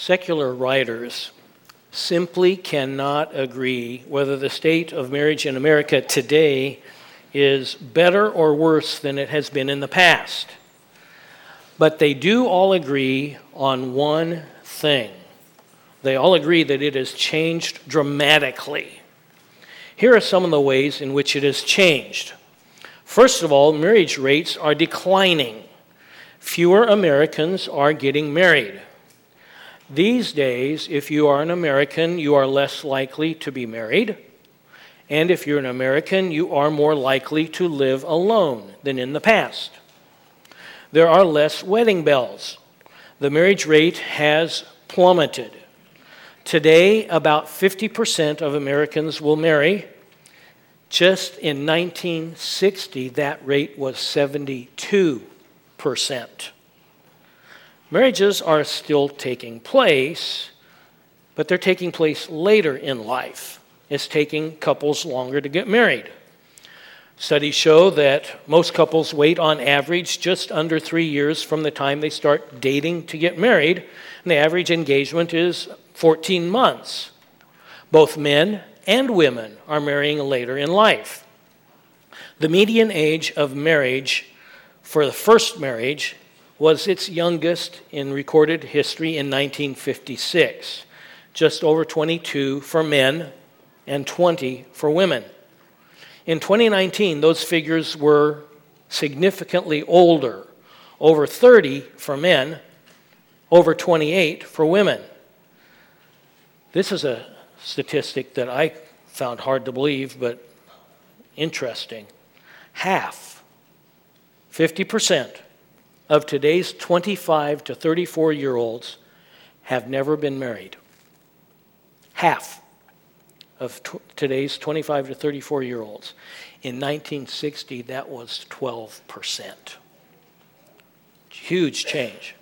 Secular writers simply cannot agree whether the state of marriage in America today is better or worse than it has been in the past. But they do all agree on one thing. They all agree that it has changed dramatically. Here are some of the ways in which it has changed. First of all, marriage rates are declining. Fewer Americans are getting married. These days, if you are an American, you are less likely to be married. And if you're an American, you are more likely to live alone than in the past. There are less wedding bells. The marriage rate has plummeted. Today, about 50% of Americans will marry. Just in 1960, that rate was 72%. Marriages are still taking place, but they're taking place later in life. It's taking couples longer to get married. Studies show that most couples wait on average just under three years from the time they start dating to get married, and the average engagement is 14 months. Both men and women are marrying later in life. The median age of marriage for the first marriage was its youngest in recorded history in 1956, just over 22 for men and 20 for women. In 2019, those figures were significantly older over 30 for men, over 28 for women. This is a statistic that I found hard to believe, but interesting. Half, 50%, of today's 25 to 34 year olds have never been married. Half of t- today's 25 to 34 year olds. In 1960, that was 12%. Huge change.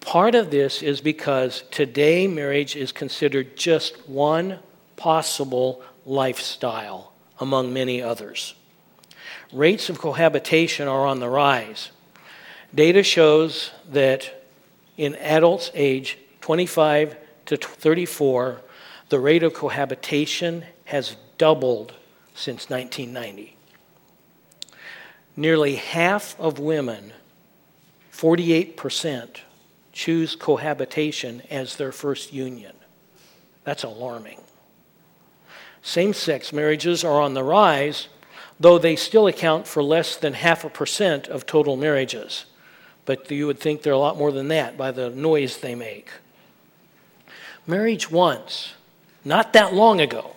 Part of this is because today marriage is considered just one possible lifestyle among many others. Rates of cohabitation are on the rise. Data shows that in adults age 25 to 34, the rate of cohabitation has doubled since 1990. Nearly half of women, 48%, choose cohabitation as their first union. That's alarming. Same sex marriages are on the rise, though they still account for less than half a percent of total marriages. But you would think they're a lot more than that by the noise they make. Marriage once, not that long ago,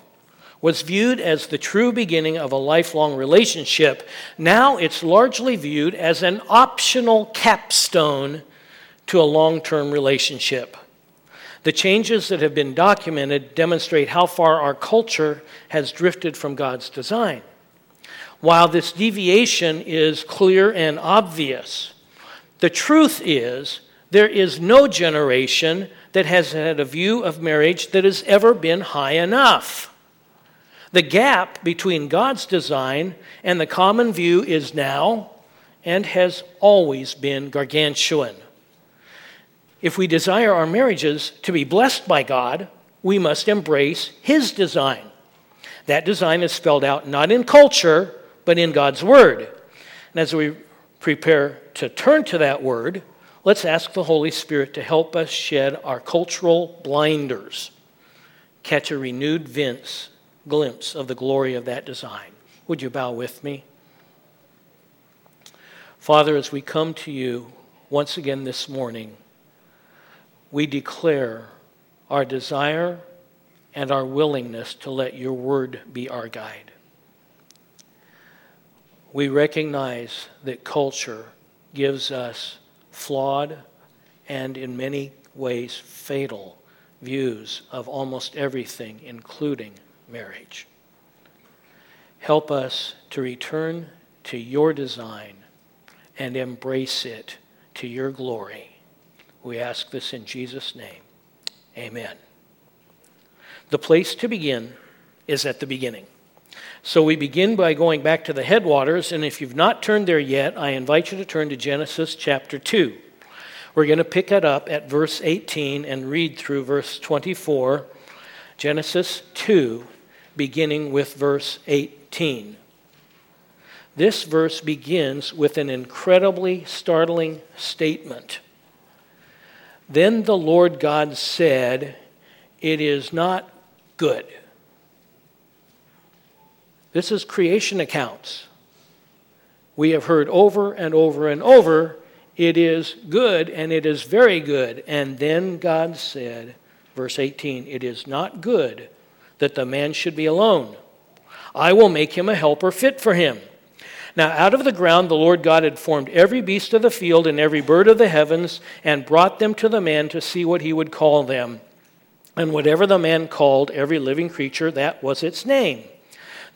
was viewed as the true beginning of a lifelong relationship. Now it's largely viewed as an optional capstone to a long term relationship. The changes that have been documented demonstrate how far our culture has drifted from God's design. While this deviation is clear and obvious, the truth is, there is no generation that has had a view of marriage that has ever been high enough. The gap between God's design and the common view is now and has always been gargantuan. If we desire our marriages to be blessed by God, we must embrace His design. That design is spelled out not in culture, but in God's Word. And as we prepare to turn to that word, let's ask the Holy Spirit to help us shed our cultural blinders, catch a renewed vince, glimpse of the glory of that design. Would you bow with me? Father, as we come to you once again this morning, we declare our desire and our willingness to let your word be our guide we recognize that culture gives us flawed and, in many ways, fatal views of almost everything, including marriage. Help us to return to your design and embrace it to your glory. We ask this in Jesus' name. Amen. The place to begin is at the beginning. So we begin by going back to the headwaters, and if you've not turned there yet, I invite you to turn to Genesis chapter 2. We're going to pick it up at verse 18 and read through verse 24, Genesis 2, beginning with verse 18. This verse begins with an incredibly startling statement. Then the Lord God said, It is not good. This is creation accounts. We have heard over and over and over, it is good and it is very good. And then God said, verse 18, It is not good that the man should be alone. I will make him a helper fit for him. Now, out of the ground, the Lord God had formed every beast of the field and every bird of the heavens and brought them to the man to see what he would call them. And whatever the man called every living creature, that was its name.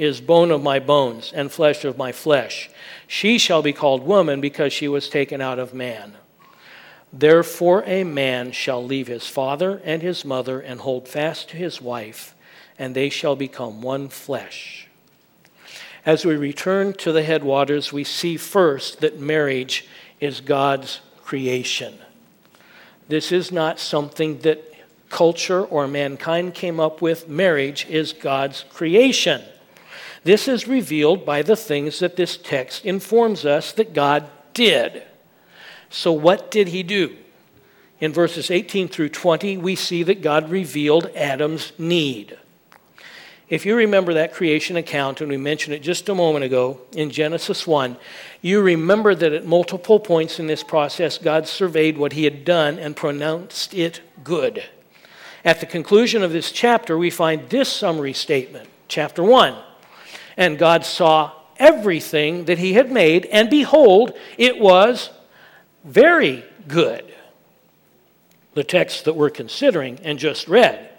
is bone of my bones and flesh of my flesh. She shall be called woman because she was taken out of man. Therefore, a man shall leave his father and his mother and hold fast to his wife, and they shall become one flesh. As we return to the headwaters, we see first that marriage is God's creation. This is not something that culture or mankind came up with. Marriage is God's creation. This is revealed by the things that this text informs us that God did. So, what did he do? In verses 18 through 20, we see that God revealed Adam's need. If you remember that creation account, and we mentioned it just a moment ago in Genesis 1, you remember that at multiple points in this process, God surveyed what he had done and pronounced it good. At the conclusion of this chapter, we find this summary statement, chapter 1. And God saw everything that he had made, and behold, it was very good. The text that we're considering and just read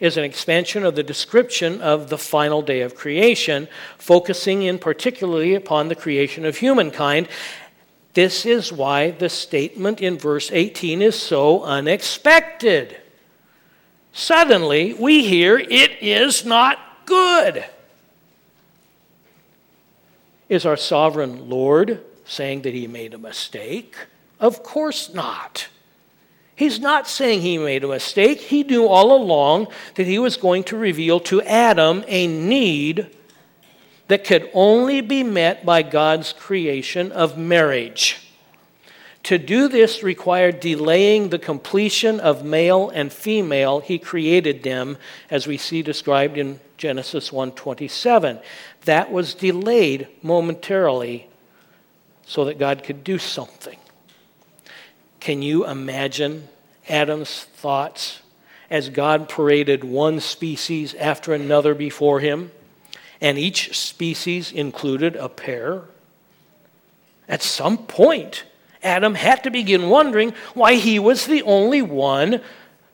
is an expansion of the description of the final day of creation, focusing in particularly upon the creation of humankind. This is why the statement in verse 18 is so unexpected. Suddenly, we hear it is not good. Is our sovereign Lord saying that he made a mistake? Of course not. He's not saying he made a mistake. He knew all along that he was going to reveal to Adam a need that could only be met by God's creation of marriage. To do this required delaying the completion of male and female. He created them as we see described in Genesis 1:27. That was delayed momentarily so that God could do something. Can you imagine Adam's thoughts as God paraded one species after another before him, and each species included a pair? At some point, Adam had to begin wondering why he was the only one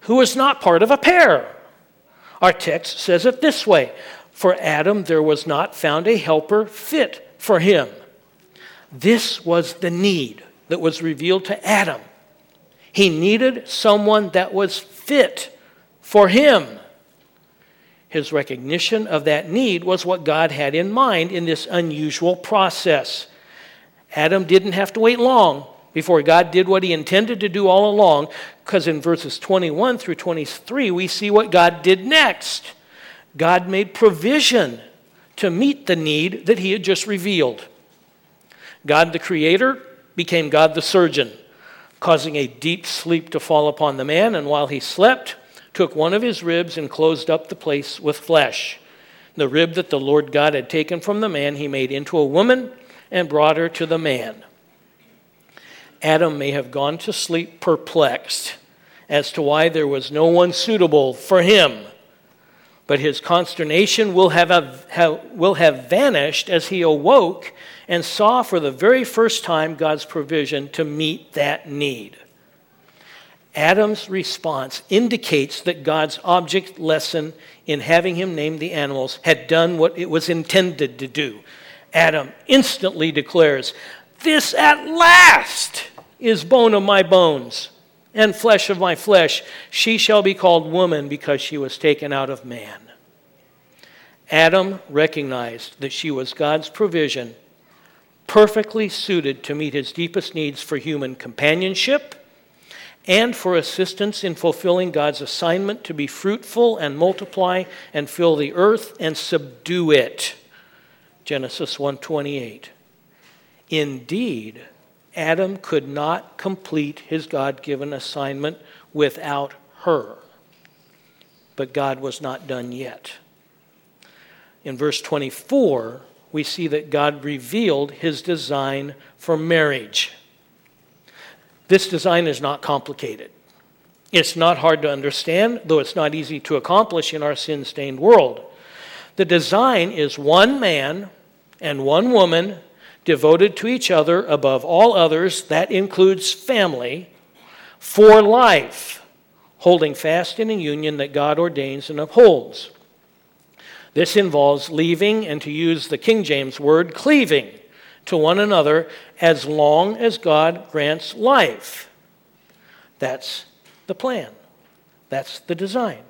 who was not part of a pair. Our text says it this way For Adam there was not found a helper fit for him. This was the need that was revealed to Adam. He needed someone that was fit for him. His recognition of that need was what God had in mind in this unusual process. Adam didn't have to wait long before God did what he intended to do all along, because in verses 21 through 23, we see what God did next. God made provision to meet the need that he had just revealed. God the Creator became God the surgeon causing a deep sleep to fall upon the man, and while he slept, took one of his ribs and closed up the place with flesh. The rib that the Lord God had taken from the man, he made into a woman and brought her to the man. Adam may have gone to sleep perplexed as to why there was no one suitable for him. But his consternation will have, have, will have vanished as he awoke and saw for the very first time God's provision to meet that need. Adam's response indicates that God's object lesson in having him name the animals had done what it was intended to do. Adam instantly declares, This at last is bone of my bones and flesh of my flesh. She shall be called woman because she was taken out of man. Adam recognized that she was God's provision, perfectly suited to meet his deepest needs for human companionship and for assistance in fulfilling God's assignment to be fruitful and multiply and fill the earth and subdue it. Genesis 1:28. Indeed, Adam could not complete his God-given assignment without her. But God was not done yet. In verse 24, we see that God revealed his design for marriage. This design is not complicated. It's not hard to understand, though it's not easy to accomplish in our sin stained world. The design is one man and one woman devoted to each other above all others, that includes family, for life, holding fast in a union that God ordains and upholds. This involves leaving, and to use the King James word, cleaving to one another as long as God grants life. That's the plan, that's the design.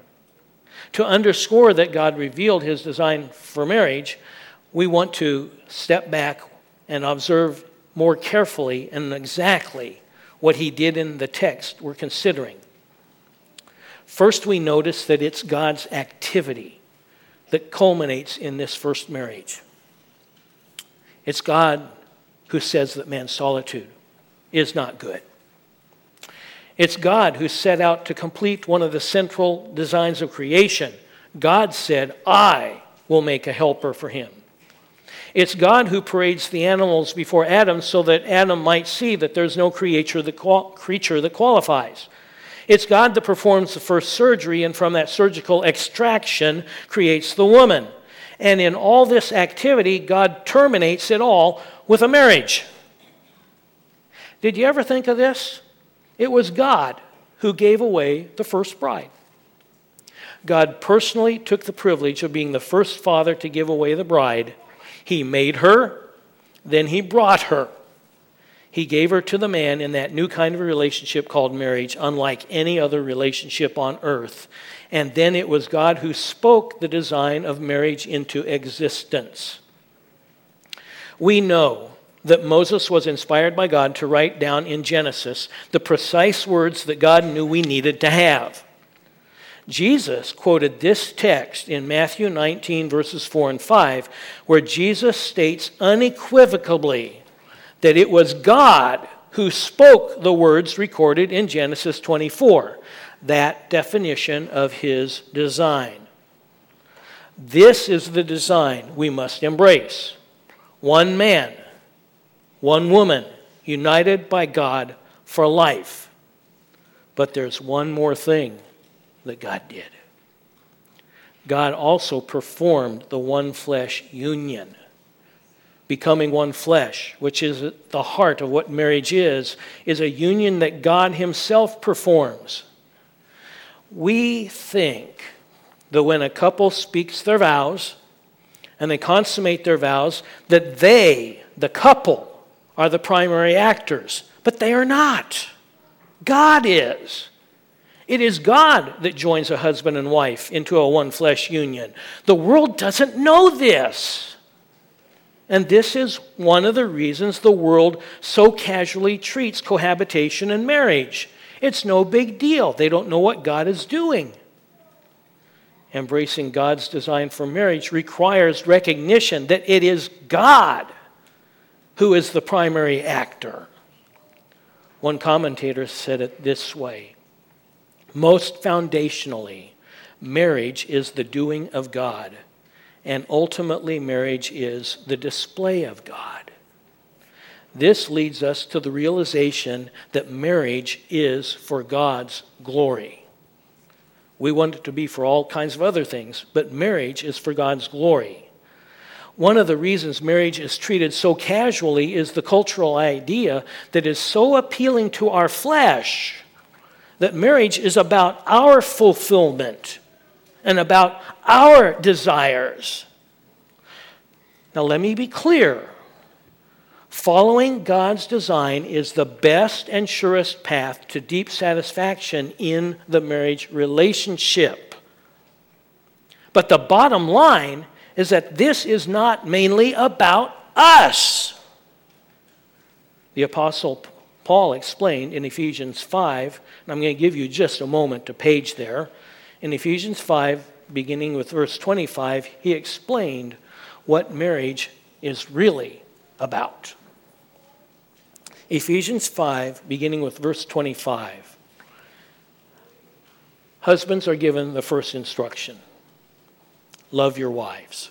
To underscore that God revealed his design for marriage, we want to step back and observe more carefully and exactly what he did in the text we're considering. First, we notice that it's God's activity that culminates in this first marriage. It's God who says that man's solitude is not good. It's God who set out to complete one of the central designs of creation. God said, I will make a helper for him. It's God who parades the animals before Adam so that Adam might see that there's no creature that, qual- creature that qualifies. It's God that performs the first surgery and from that surgical extraction creates the woman. And in all this activity, God terminates it all with a marriage. Did you ever think of this? It was God who gave away the first bride. God personally took the privilege of being the first father to give away the bride. He made her, then he brought her. He gave her to the man in that new kind of relationship called marriage, unlike any other relationship on earth. And then it was God who spoke the design of marriage into existence. We know that Moses was inspired by God to write down in Genesis the precise words that God knew we needed to have. Jesus quoted this text in Matthew 19, verses 4 and 5, where Jesus states unequivocally that it was God who spoke the words recorded in Genesis 24, that definition of his design. This is the design we must embrace. One man, one woman, united by God for life. But there's one more thing that God did. God also performed the one flesh union becoming one flesh, which is the heart of what marriage is, is a union that God Himself performs. We think that when a couple speaks their vows and they consummate their vows, that they, the couple, are the primary actors, but they are not. God is. It is God that joins a husband and wife into a one flesh union. The world doesn't know this. And this is one of the reasons the world so casually treats cohabitation and marriage. It's no big deal. They don't know what God is doing. Embracing God's design for marriage requires recognition that it is God who is the primary actor. One commentator said it this way Most foundationally, marriage is the doing of God and ultimately, marriage is the display of God. This leads us to the realization that marriage is for God's glory. We want it to be for all kinds of other things, but marriage is for God's glory. One of the reasons marriage is treated so casually is the cultural idea that is so appealing to our flesh that marriage is about our fulfillment and about our desires. Now, let me be clear. Following God's design is the best and surest path to deep satisfaction in the marriage relationship. But the bottom line is that this is not mainly about us. The Apostle Paul explained in Ephesians 5, and I'm going to give you just a moment to page there. In Ephesians 5, beginning with verse 25, he explained what marriage is really about. Ephesians 5, beginning with verse 25. Husbands are given the first instruction love your wives.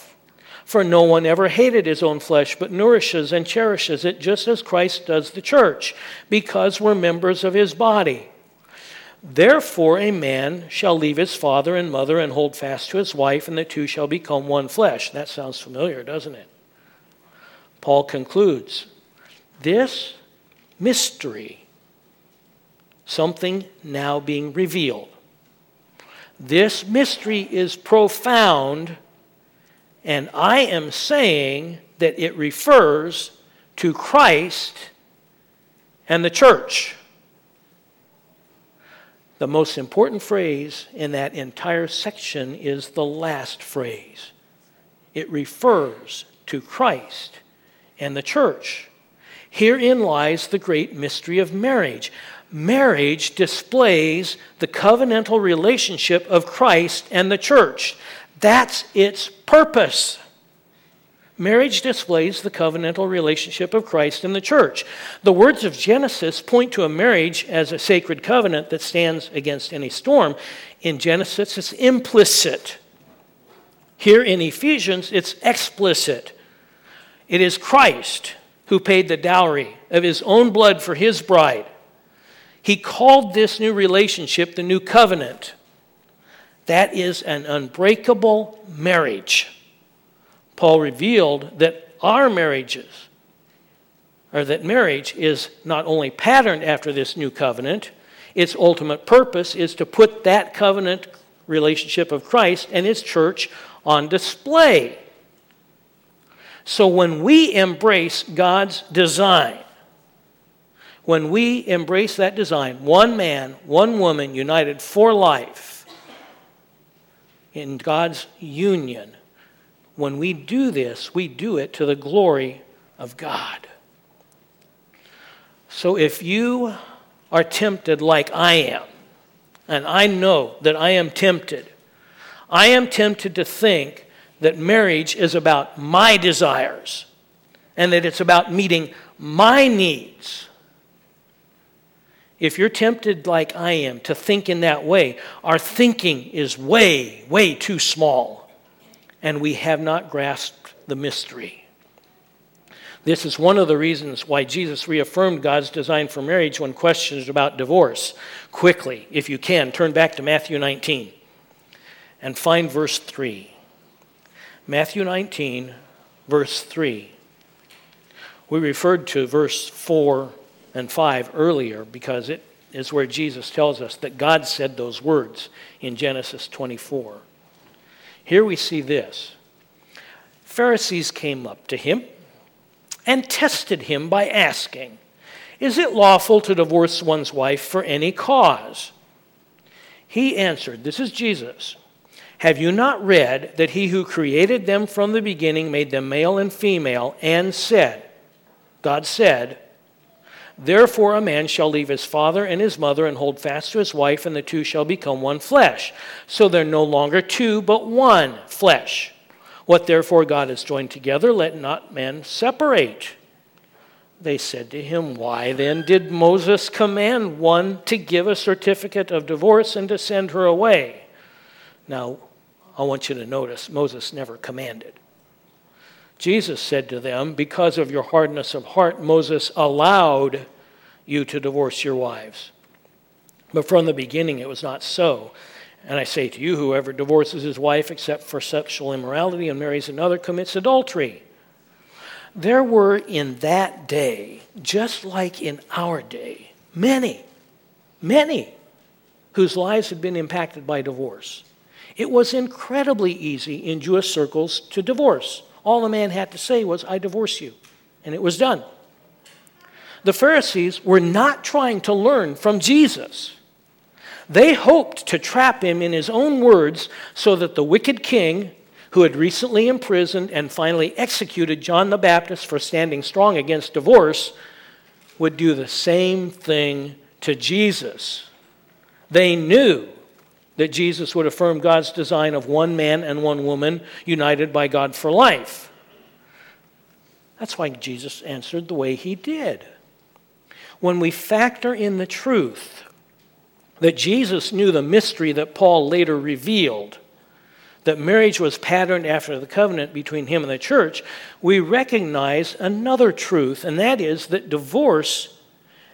For no one ever hated his own flesh, but nourishes and cherishes it just as Christ does the church, because we're members of his body. Therefore, a man shall leave his father and mother and hold fast to his wife, and the two shall become one flesh. That sounds familiar, doesn't it? Paul concludes this mystery something now being revealed. This mystery is profound, and I am saying that it refers to Christ and the church. The most important phrase in that entire section is the last phrase. It refers to Christ and the church. Herein lies the great mystery of marriage marriage displays the covenantal relationship of Christ and the church. That's its purpose. Marriage displays the covenantal relationship of Christ and the church. The words of Genesis point to a marriage as a sacred covenant that stands against any storm. In Genesis, it's implicit. Here in Ephesians, it's explicit. It is Christ who paid the dowry of his own blood for his bride. He called this new relationship the new covenant. That is an unbreakable marriage. Paul revealed that our marriages, or that marriage is not only patterned after this new covenant, its ultimate purpose is to put that covenant relationship of Christ and his church on display. So when we embrace God's design, when we embrace that design, one man, one woman united for life in God's union, when we do this, we do it to the glory of God. So if you are tempted like I am, and I know that I am tempted, I am tempted to think that marriage is about my desires and that it's about meeting my needs. If you're tempted like I am to think in that way, our thinking is way, way too small, and we have not grasped the mystery. This is one of the reasons why Jesus reaffirmed God's design for marriage when questioned about divorce. Quickly, if you can, turn back to Matthew 19 and find verse 3. Matthew 19, verse 3. We referred to verse 4 and 5 earlier because it is where Jesus tells us that God said those words in Genesis 24. Here we see this Pharisees came up to him and tested him by asking, Is it lawful to divorce one's wife for any cause? He answered, This is Jesus. Have you not read that he who created them from the beginning made them male and female, and said, God said, Therefore, a man shall leave his father and his mother and hold fast to his wife, and the two shall become one flesh. So they're no longer two, but one flesh. What therefore God has joined together, let not men separate. They said to him, Why then did Moses command one to give a certificate of divorce and to send her away? Now, I want you to notice Moses never commanded. Jesus said to them, Because of your hardness of heart, Moses allowed you to divorce your wives. But from the beginning it was not so. And I say to you, whoever divorces his wife except for sexual immorality and marries another commits adultery. There were in that day, just like in our day, many, many whose lives had been impacted by divorce. It was incredibly easy in Jewish circles to divorce. All the man had to say was, I divorce you. And it was done. The Pharisees were not trying to learn from Jesus. They hoped to trap him in his own words so that the wicked king, who had recently imprisoned and finally executed John the Baptist for standing strong against divorce, would do the same thing to Jesus. They knew that Jesus would affirm God's design of one man and one woman united by God for life. That's why Jesus answered the way he did. When we factor in the truth that Jesus knew the mystery that Paul later revealed, that marriage was patterned after the covenant between him and the church, we recognize another truth, and that is that divorce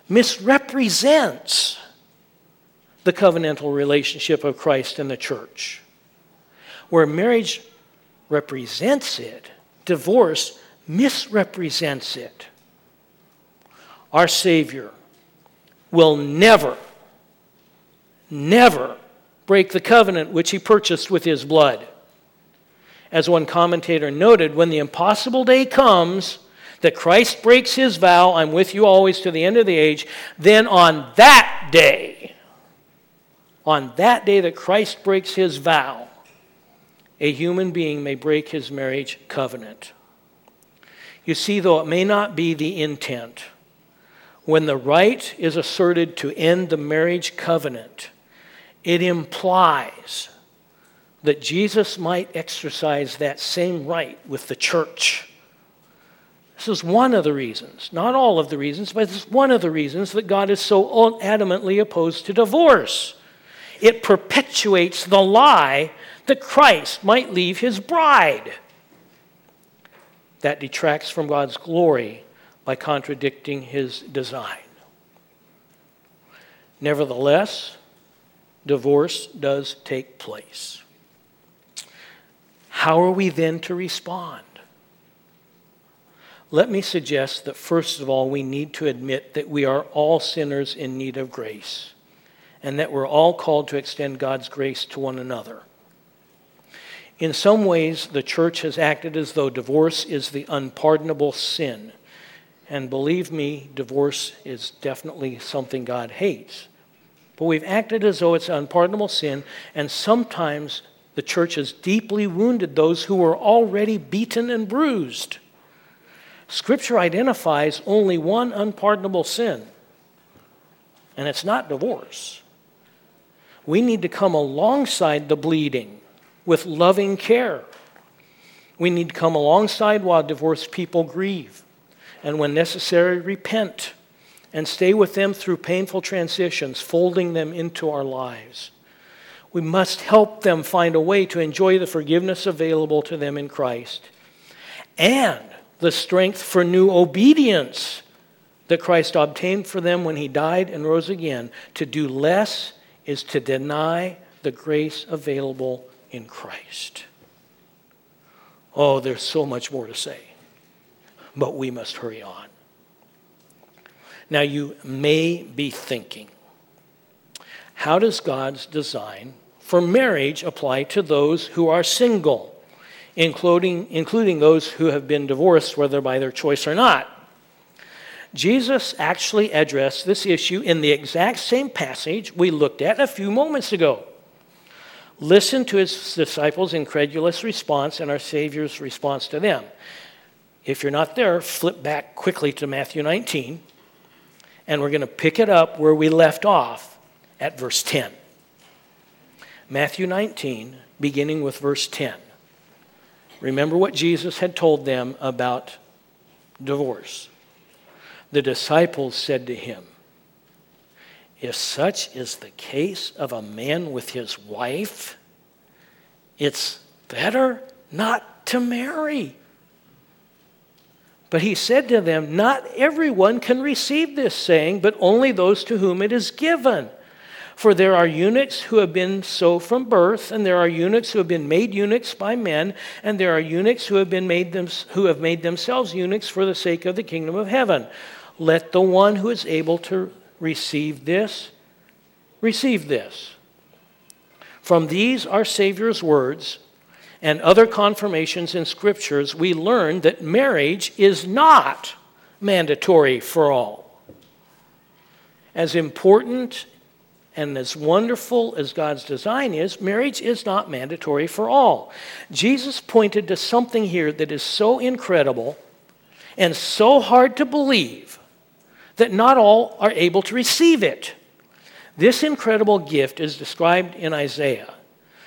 misrepresents the covenantal relationship of Christ and the church. Where marriage represents it, divorce misrepresents it. Our Savior will never, never break the covenant which he purchased with his blood. As one commentator noted, when the impossible day comes, that Christ breaks his vow, I'm with you always to the end of the age, then on that day, on that day that Christ breaks his vow, a human being may break his marriage covenant. You see, though it may not be the intent, when the right is asserted to end the marriage covenant, it implies that Jesus might exercise that same right with the church. This is one of the reasons, not all of the reasons, but it's one of the reasons that God is so adamantly opposed to divorce it perpetuates the lie that Christ might leave his bride. That detracts from God's glory by contradicting his design. Nevertheless, divorce does take place. How are we then to respond? Let me suggest that first of all, we need to admit that we are all sinners in need of grace and that we're all called to extend God's grace to one another. In some ways, the church has acted as though divorce is the unpardonable sin. And believe me, divorce is definitely something God hates. But we've acted as though it's unpardonable sin, and sometimes the church has deeply wounded those who were already beaten and bruised. Scripture identifies only one unpardonable sin, and it's not divorce we need to come alongside the bleeding with loving care. We need to come alongside while divorced people grieve, and when necessary, repent and stay with them through painful transitions, folding them into our lives. We must help them find a way to enjoy the forgiveness available to them in Christ and the strength for new obedience that Christ obtained for them when he died and rose again to do less is to deny the grace available in Christ. Oh, there's so much more to say, but we must hurry on. Now, you may be thinking, how does God's design for marriage apply to those who are single, including, including those who have been divorced, whether by their choice or not? Jesus actually addressed this issue in the exact same passage we looked at a few moments ago. Listen to his disciples' incredulous response and our Savior's response to them. If you're not there, flip back quickly to Matthew 19, and we're going to pick it up where we left off at verse 10. Matthew 19, beginning with verse 10. Remember what Jesus had told them about divorce the disciples said to him, If such is the case of a man with his wife, it's better not to marry. But he said to them, Not everyone can receive this saying, but only those to whom it is given. For there are eunuchs who have been so from birth, and there are eunuchs who have been made eunuchs by men, and there are eunuchs who have been made them, who have made themselves eunuchs for the sake of the kingdom of heaven. Let the one who is able to receive this receive this. From these our Savior's words and other confirmations in scriptures, we learn that marriage is not mandatory for all. As important and as wonderful as God's design is, marriage is not mandatory for all. Jesus pointed to something here that is so incredible and so hard to believe that not all are able to receive it. This incredible gift is described in Isaiah.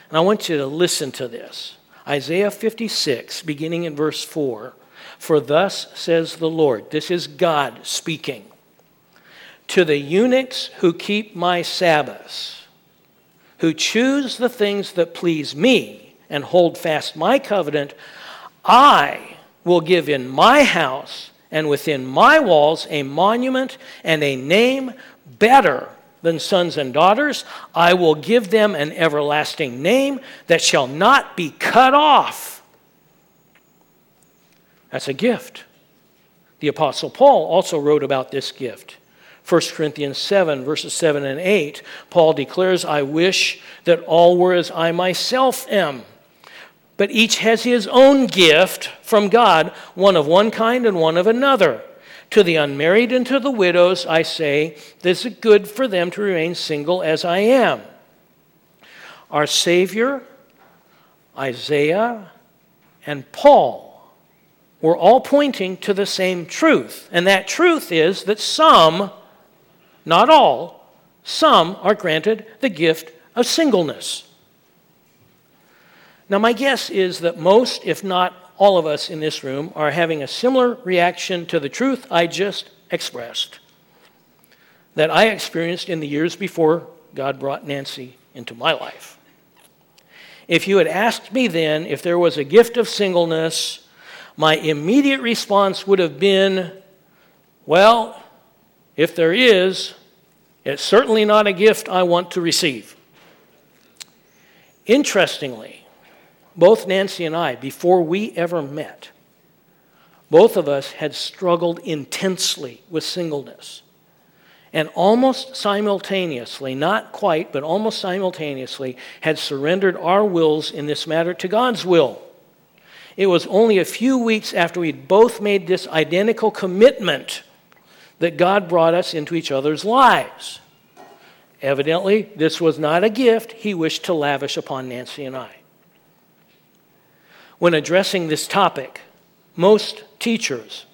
And I want you to listen to this Isaiah 56, beginning in verse 4. For thus says the Lord, this is God speaking to the eunuchs who keep my Sabbaths, who choose the things that please me and hold fast my covenant, I will give in my house and within my walls a monument and a name better than sons and daughters. I will give them an everlasting name that shall not be cut off. That's a gift. The Apostle Paul also wrote about this gift. 1 Corinthians 7, verses 7 and 8, Paul declares, I wish that all were as I myself am. But each has his own gift from God, one of one kind and one of another. To the unmarried and to the widows, I say, this is good for them to remain single as I am. Our Savior, Isaiah, and Paul were all pointing to the same truth. And that truth is that some not all, some are granted the gift of singleness. Now, my guess is that most, if not all of us in this room, are having a similar reaction to the truth I just expressed, that I experienced in the years before God brought Nancy into my life. If you had asked me then if there was a gift of singleness, my immediate response would have been, well, if there is, it's certainly not a gift I want to receive. Interestingly, both Nancy and I, before we ever met, both of us had struggled intensely with singleness. And almost simultaneously, not quite, but almost simultaneously, had surrendered our wills in this matter to God's will. It was only a few weeks after we'd both made this identical commitment that God brought us into each other's lives. Evidently, this was not a gift he wished to lavish upon Nancy and I. When addressing this topic, most teachers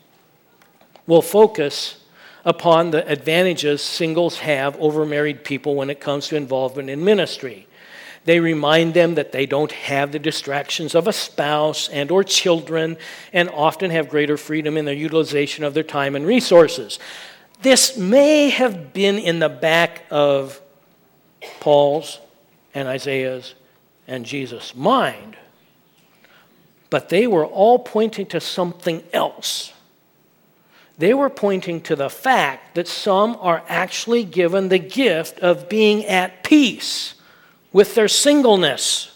will focus upon the advantages singles have over married people when it comes to involvement in ministry. They remind them that they don't have the distractions of a spouse and or children and often have greater freedom in their utilization of their time and resources. This may have been in the back of Paul's and Isaiah's and Jesus' mind, but they were all pointing to something else. They were pointing to the fact that some are actually given the gift of being at peace with their singleness.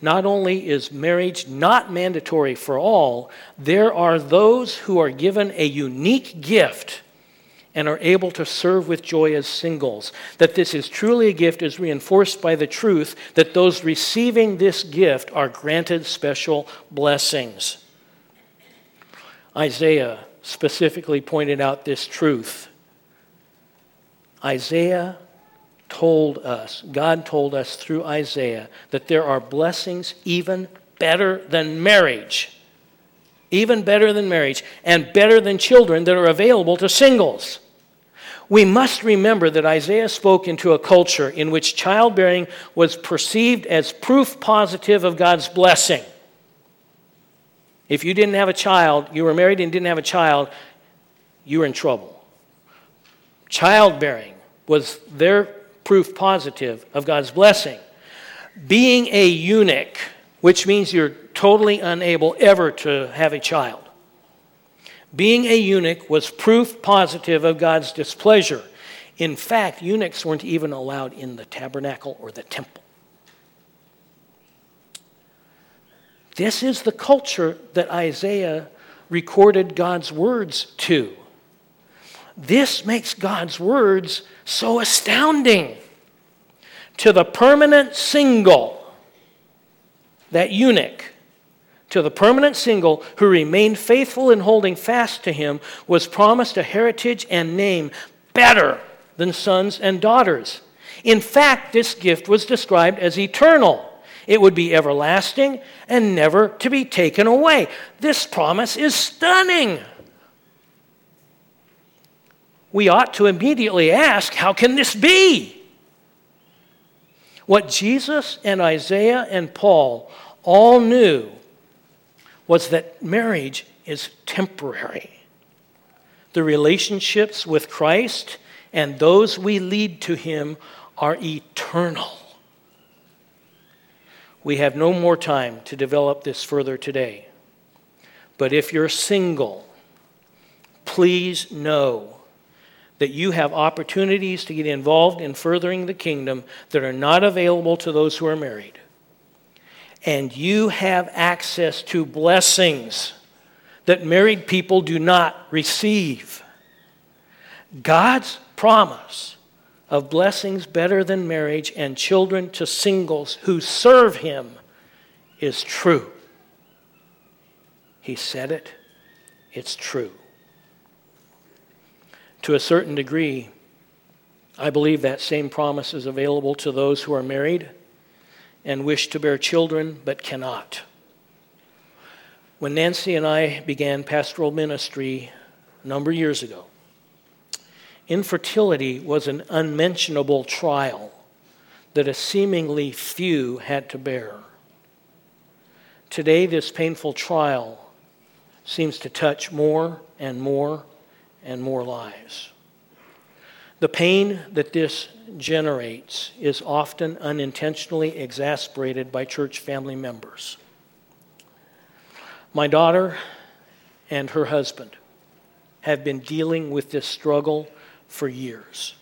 Not only is marriage not mandatory for all, there are those who are given a unique gift and are able to serve with joy as singles. That this is truly a gift is reinforced by the truth that those receiving this gift are granted special blessings. Isaiah specifically pointed out this truth. Isaiah told us, God told us through Isaiah, that there are blessings even better than marriage, even better than marriage, and better than children that are available to singles. We must remember that Isaiah spoke into a culture in which childbearing was perceived as proof positive of God's blessing. If you didn't have a child, you were married and didn't have a child, you were in trouble. Childbearing was their proof positive of God's blessing. being a eunuch, which means you're totally unable ever to have a child, being a eunuch was proof positive of God's displeasure. In fact, eunuchs weren't even allowed in the tabernacle or the temple. This is the culture that Isaiah recorded God's words to. This makes God's words so astounding. To the permanent single, that eunuch, to the permanent single who remained faithful in holding fast to him, was promised a heritage and name better than sons and daughters. In fact, this gift was described as eternal. It would be everlasting and never to be taken away. This promise is stunning. We ought to immediately ask how can this be? What Jesus and Isaiah and Paul all knew was that marriage is temporary. The relationships with Christ and those we lead to Him are eternal. We have no more time to develop this further today. But if you're single, please know that you have opportunities to get involved in furthering the kingdom that are not available to those who are married. And you have access to blessings that married people do not receive. God's promise of blessings better than marriage and children to singles who serve him is true. He said it, it's true. To a certain degree, I believe that same promise is available to those who are married and wish to bear children but cannot. When Nancy and I began pastoral ministry a number of years ago, Infertility was an unmentionable trial that a seemingly few had to bear. Today, this painful trial seems to touch more and more and more lives. The pain that this generates is often unintentionally exasperated by church family members. My daughter and her husband have been dealing with this struggle for years.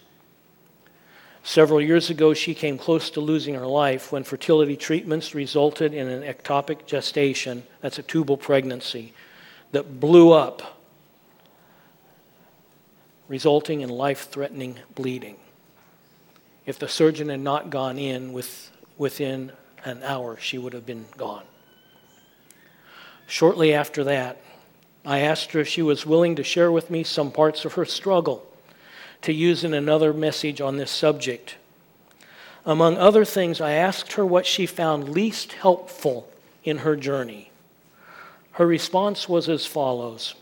Several years ago, she came close to losing her life when fertility treatments resulted in an ectopic gestation that's a tubal pregnancy that blew up, resulting in life threatening bleeding. If the surgeon had not gone in with, within an hour, she would have been gone. Shortly after that, I asked her if she was willing to share with me some parts of her struggle to use in another message on this subject. Among other things, I asked her what she found least helpful in her journey. Her response was as follows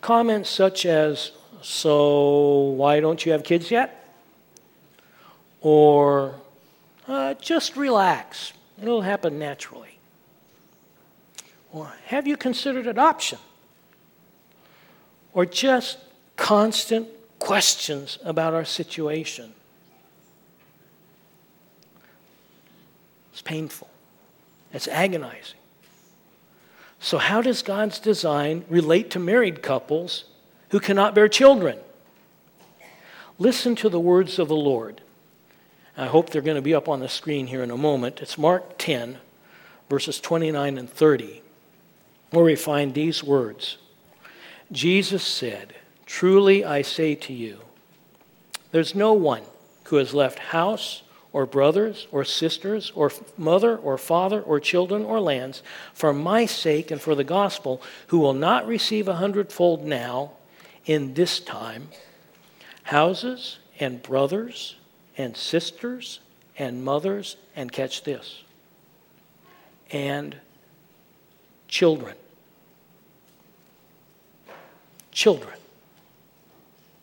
Comments such as, So, why don't you have kids yet? Or, uh, Just relax, it'll happen naturally. Or, Have you considered adoption? Or just constant questions about our situation. It's painful, it's agonizing. So, how does God's design relate to married couples who cannot bear children? Listen to the words of the Lord. I hope they're going to be up on the screen here in a moment. It's Mark 10, verses 29 and 30, where we find these words Jesus said, Truly I say to you, there's no one who has left house or brothers or sisters or mother or father or children or lands for my sake and for the gospel who will not receive a hundredfold now in this time houses and brothers and sisters and mothers and catch this and children children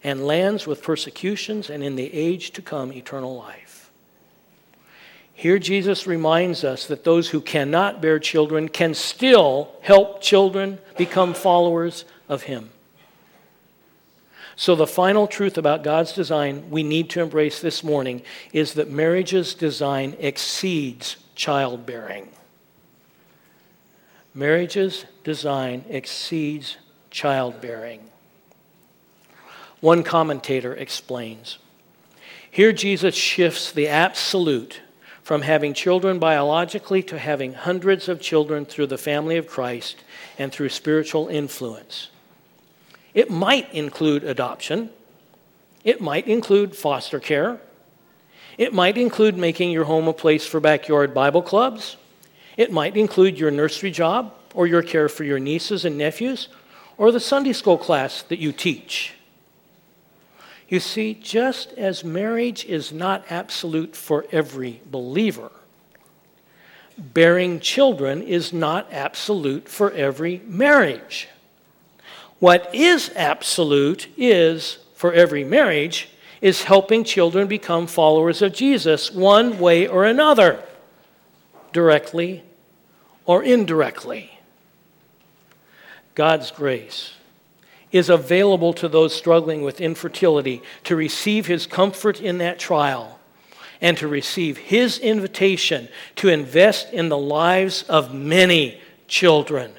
and lands with persecutions, and in the age to come, eternal life. Here, Jesus reminds us that those who cannot bear children can still help children become followers of Him. So, the final truth about God's design we need to embrace this morning is that marriage's design exceeds childbearing. Marriage's design exceeds childbearing. One commentator explains Here Jesus shifts the absolute from having children biologically to having hundreds of children through the family of Christ and through spiritual influence. It might include adoption, it might include foster care, it might include making your home a place for backyard Bible clubs, it might include your nursery job or your care for your nieces and nephews or the Sunday school class that you teach. You see, just as marriage is not absolute for every believer, bearing children is not absolute for every marriage. What is absolute is, for every marriage, is helping children become followers of Jesus one way or another, directly or indirectly. God's grace is available to those struggling with infertility to receive his comfort in that trial and to receive his invitation to invest in the lives of many children.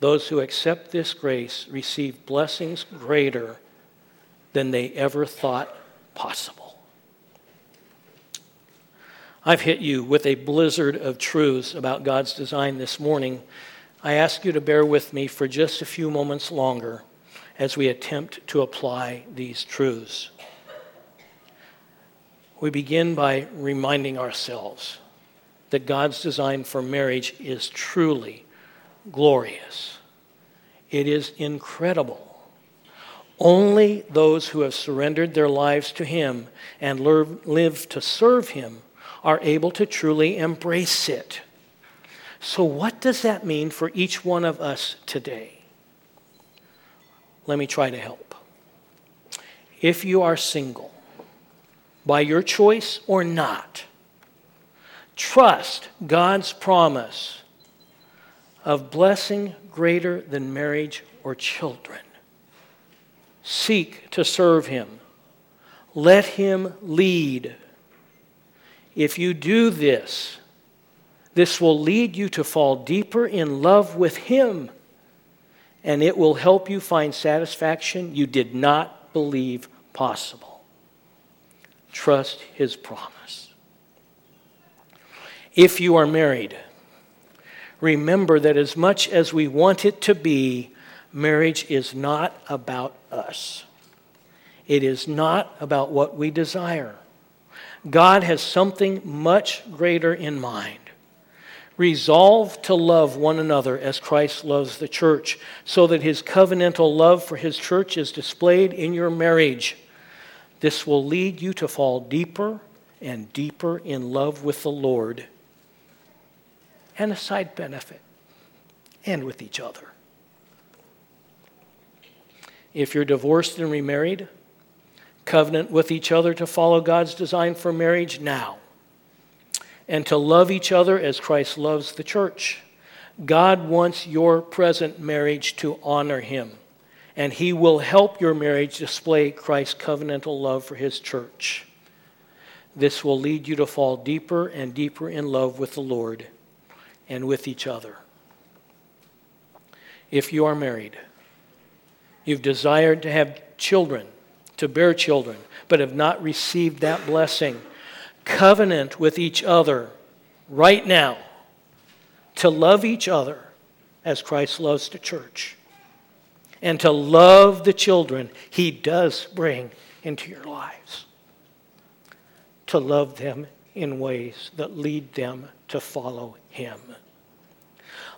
Those who accept this grace receive blessings greater than they ever thought possible. I've hit you with a blizzard of truths about God's design this morning I ask you to bear with me for just a few moments longer as we attempt to apply these truths. We begin by reminding ourselves that God's design for marriage is truly glorious. It is incredible. Only those who have surrendered their lives to Him and live to serve Him are able to truly embrace it. So, what does that mean for each one of us today? Let me try to help. If you are single, by your choice or not, trust God's promise of blessing greater than marriage or children. Seek to serve Him. Let Him lead. If you do this, this will lead you to fall deeper in love with Him, and it will help you find satisfaction you did not believe possible. Trust His promise. If you are married, remember that as much as we want it to be, marriage is not about us. It is not about what we desire. God has something much greater in mind. Resolve to love one another as Christ loves the church, so that his covenantal love for his church is displayed in your marriage. This will lead you to fall deeper and deeper in love with the Lord and a side benefit, and with each other. If you're divorced and remarried, covenant with each other to follow God's design for marriage now and to love each other as Christ loves the church. God wants your present marriage to honor him, and he will help your marriage display Christ's covenantal love for his church. This will lead you to fall deeper and deeper in love with the Lord and with each other. If you are married, you've desired to have children, to bear children, but have not received that blessing covenant with each other right now to love each other as Christ loves the church and to love the children he does bring into your lives. To love them in ways that lead them to follow him.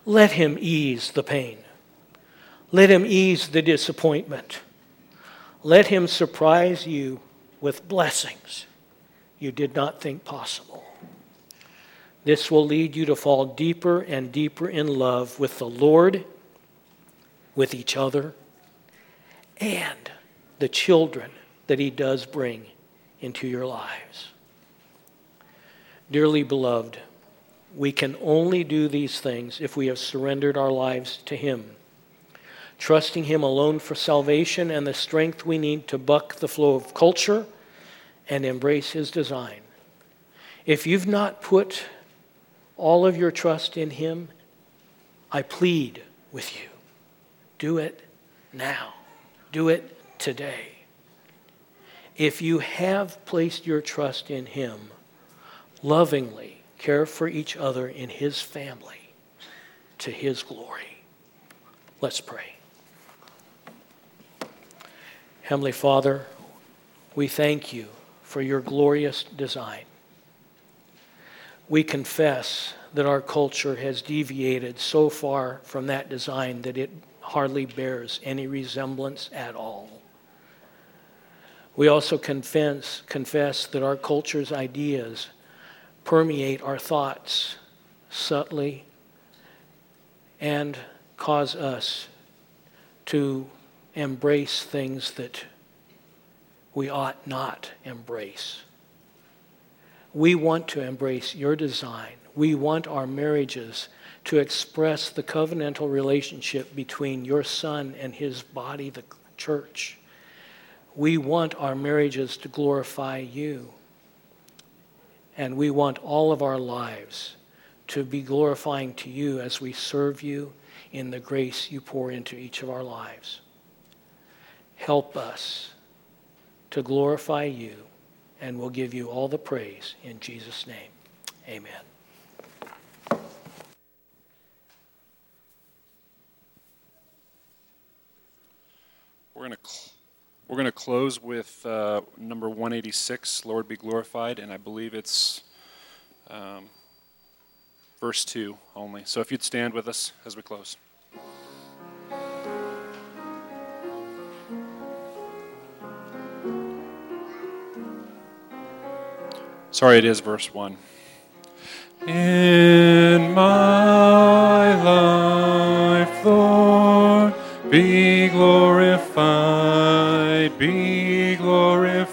Let him ease the pain. Let him ease the disappointment. Let him surprise you with blessings you did not think possible. This will lead you to fall deeper and deeper in love with the Lord, with each other, and the children that He does bring into your lives. Dearly beloved, we can only do these things if we have surrendered our lives to Him. trusting Him alone for salvation and the strength we need to buck the flow of culture and embrace His design. If you've not put all of your trust in Him, I plead with you do it now. Do it today. If you have placed your trust in Him, lovingly care for each other in His family to His glory. Let's pray. Heavenly Father, we thank you for your glorious design. We confess that our culture has deviated so far from that design that it hardly bears any resemblance at all. We also confess, confess that our culture's ideas permeate our thoughts subtly and cause us to embrace things that we ought not embrace. We want to embrace your design. We want our marriages to express the covenantal relationship between your son and his body, the church. We want our marriages to glorify you. And we want all of our lives to be glorifying to you as we serve you in the grace you pour into each of our lives. Help us to glorify you, and we'll give you all the praise in Jesus' name. Amen. We're going to we're going to close with uh, number 186, Lord be glorified, and I believe it's um, verse 2 only. So if you'd stand with us as we close. Sorry, it is verse 1. In my life, Lord, be glorified,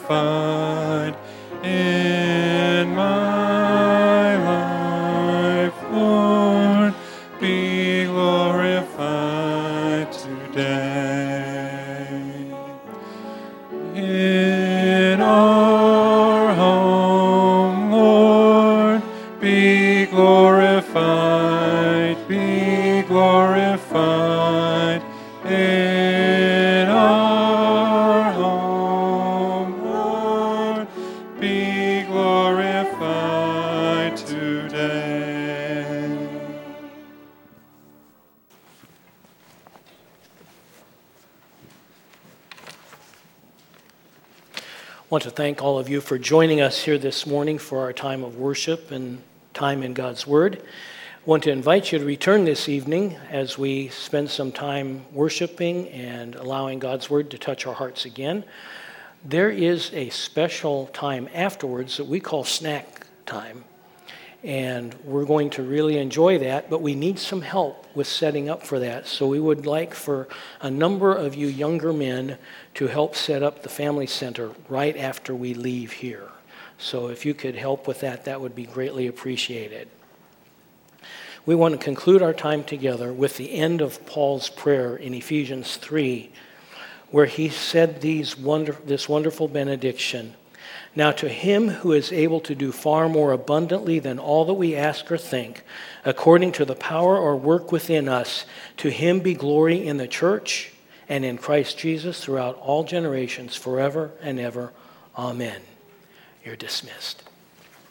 glorified in my life, Lord, be glorified today. In our home, Lord, be glorified, be glorified in want to thank all of you for joining us here this morning for our time of worship and time in God's Word. I want to invite you to return this evening as we spend some time worshiping and allowing God's Word to touch our hearts again. There is a special time afterwards that we call snack time. And we're going to really enjoy that, but we need some help with setting up for that. So we would like for a number of you younger men to help set up the family center right after we leave here. So if you could help with that, that would be greatly appreciated. We want to conclude our time together with the end of Paul's prayer in Ephesians 3, where he said these wonder, this wonderful benediction. Now, to him who is able to do far more abundantly than all that we ask or think, according to the power or work within us, to him be glory in the church and in Christ Jesus throughout all generations, forever and ever. Amen. You're dismissed.